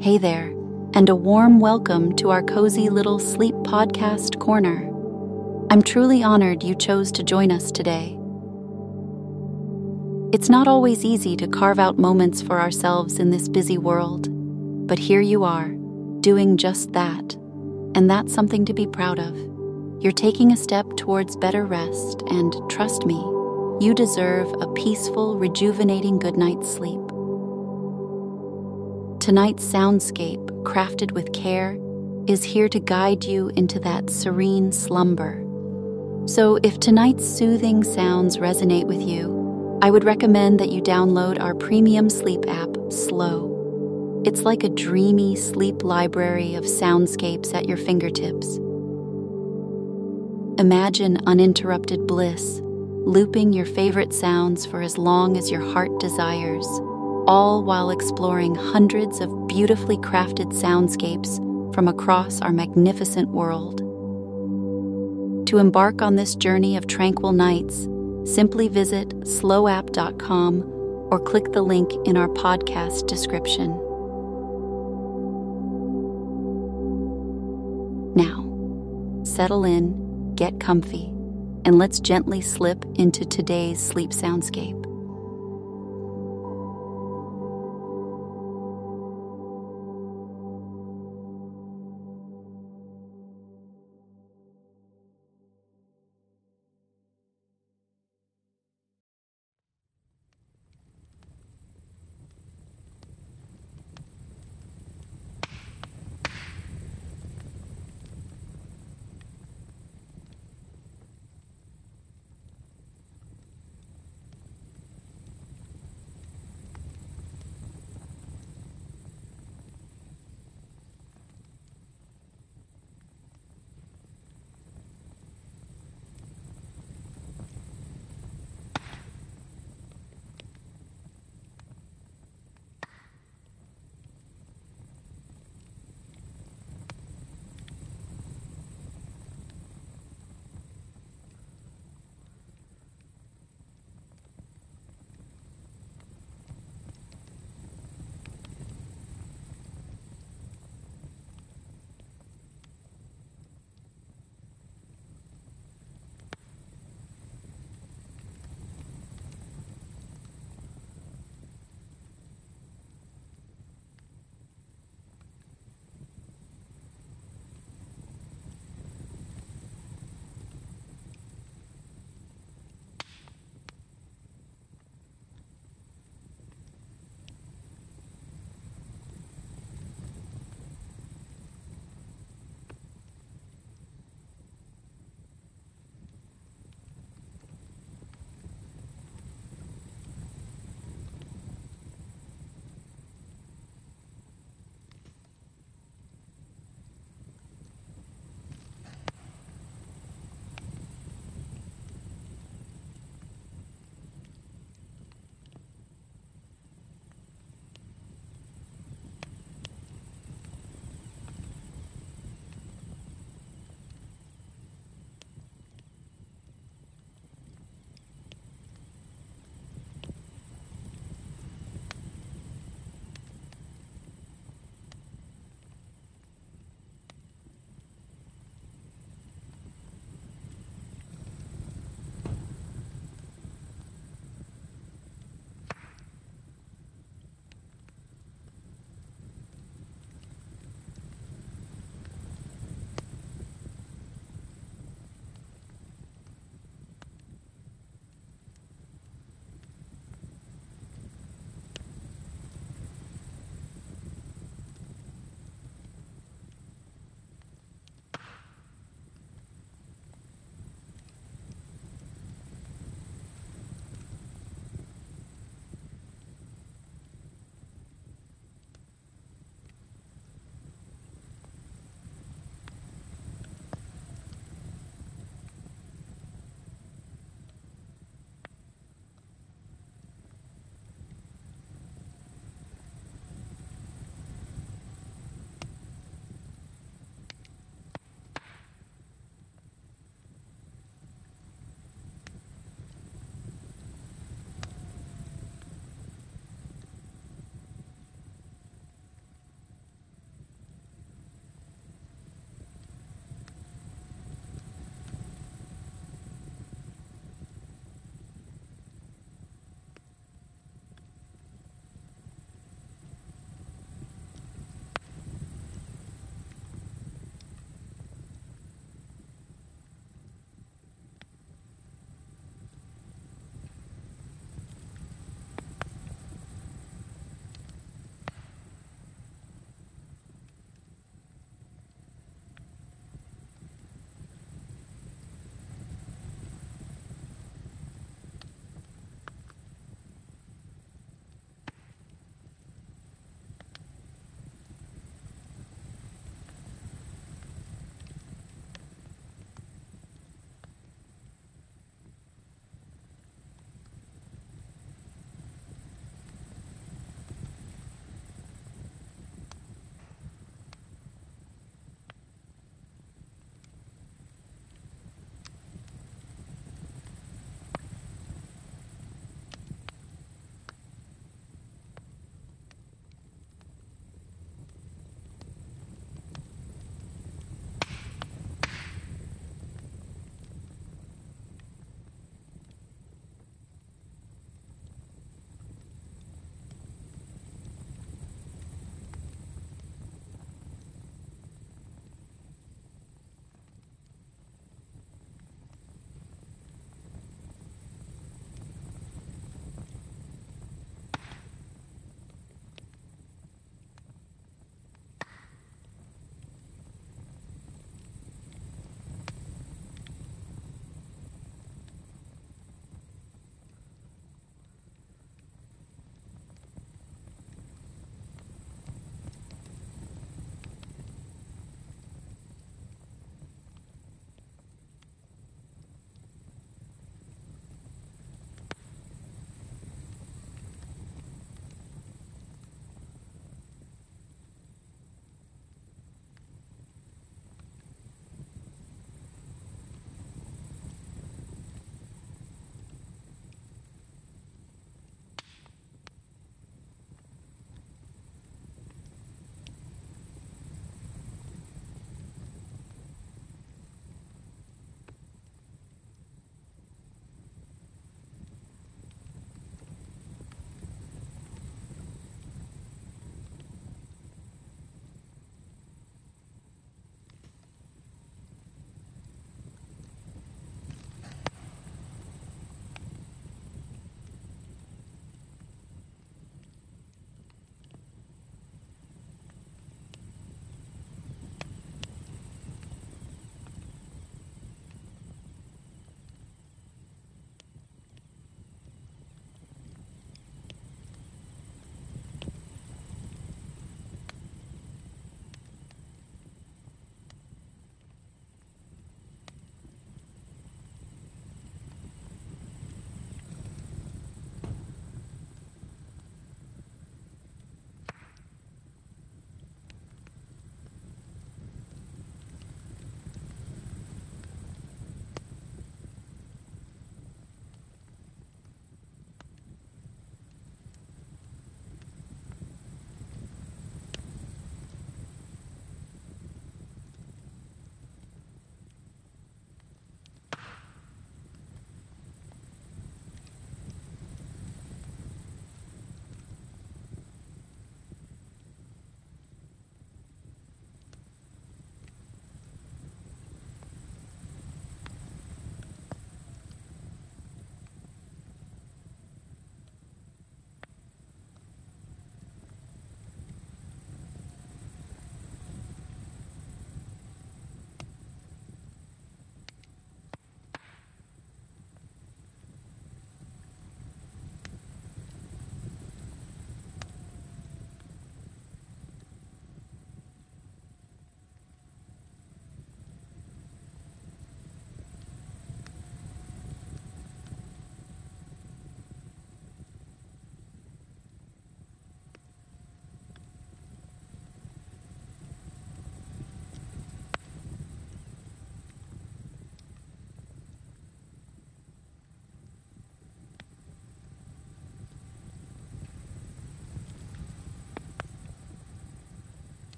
Hey there, and a warm welcome to our cozy little sleep podcast corner. I'm truly honored you chose to join us today. It's not always easy to carve out moments for ourselves in this busy world, but here you are, doing just that, and that's something to be proud of. You're taking a step towards better rest, and trust me, you deserve a peaceful, rejuvenating good night's sleep. Tonight's soundscape, crafted with care, is here to guide you into that serene slumber. So, if tonight's soothing sounds resonate with you, I would recommend that you download our premium sleep app, Slow. It's like a dreamy sleep library of soundscapes at your fingertips. Imagine uninterrupted bliss, looping your favorite sounds for as long as your heart desires, all while exploring hundreds of beautifully crafted soundscapes from across our magnificent world. To embark on this journey of tranquil nights, simply visit slowapp.com or click the link in our podcast description. Now, settle in get comfy, and let's gently slip into today's sleep soundscape.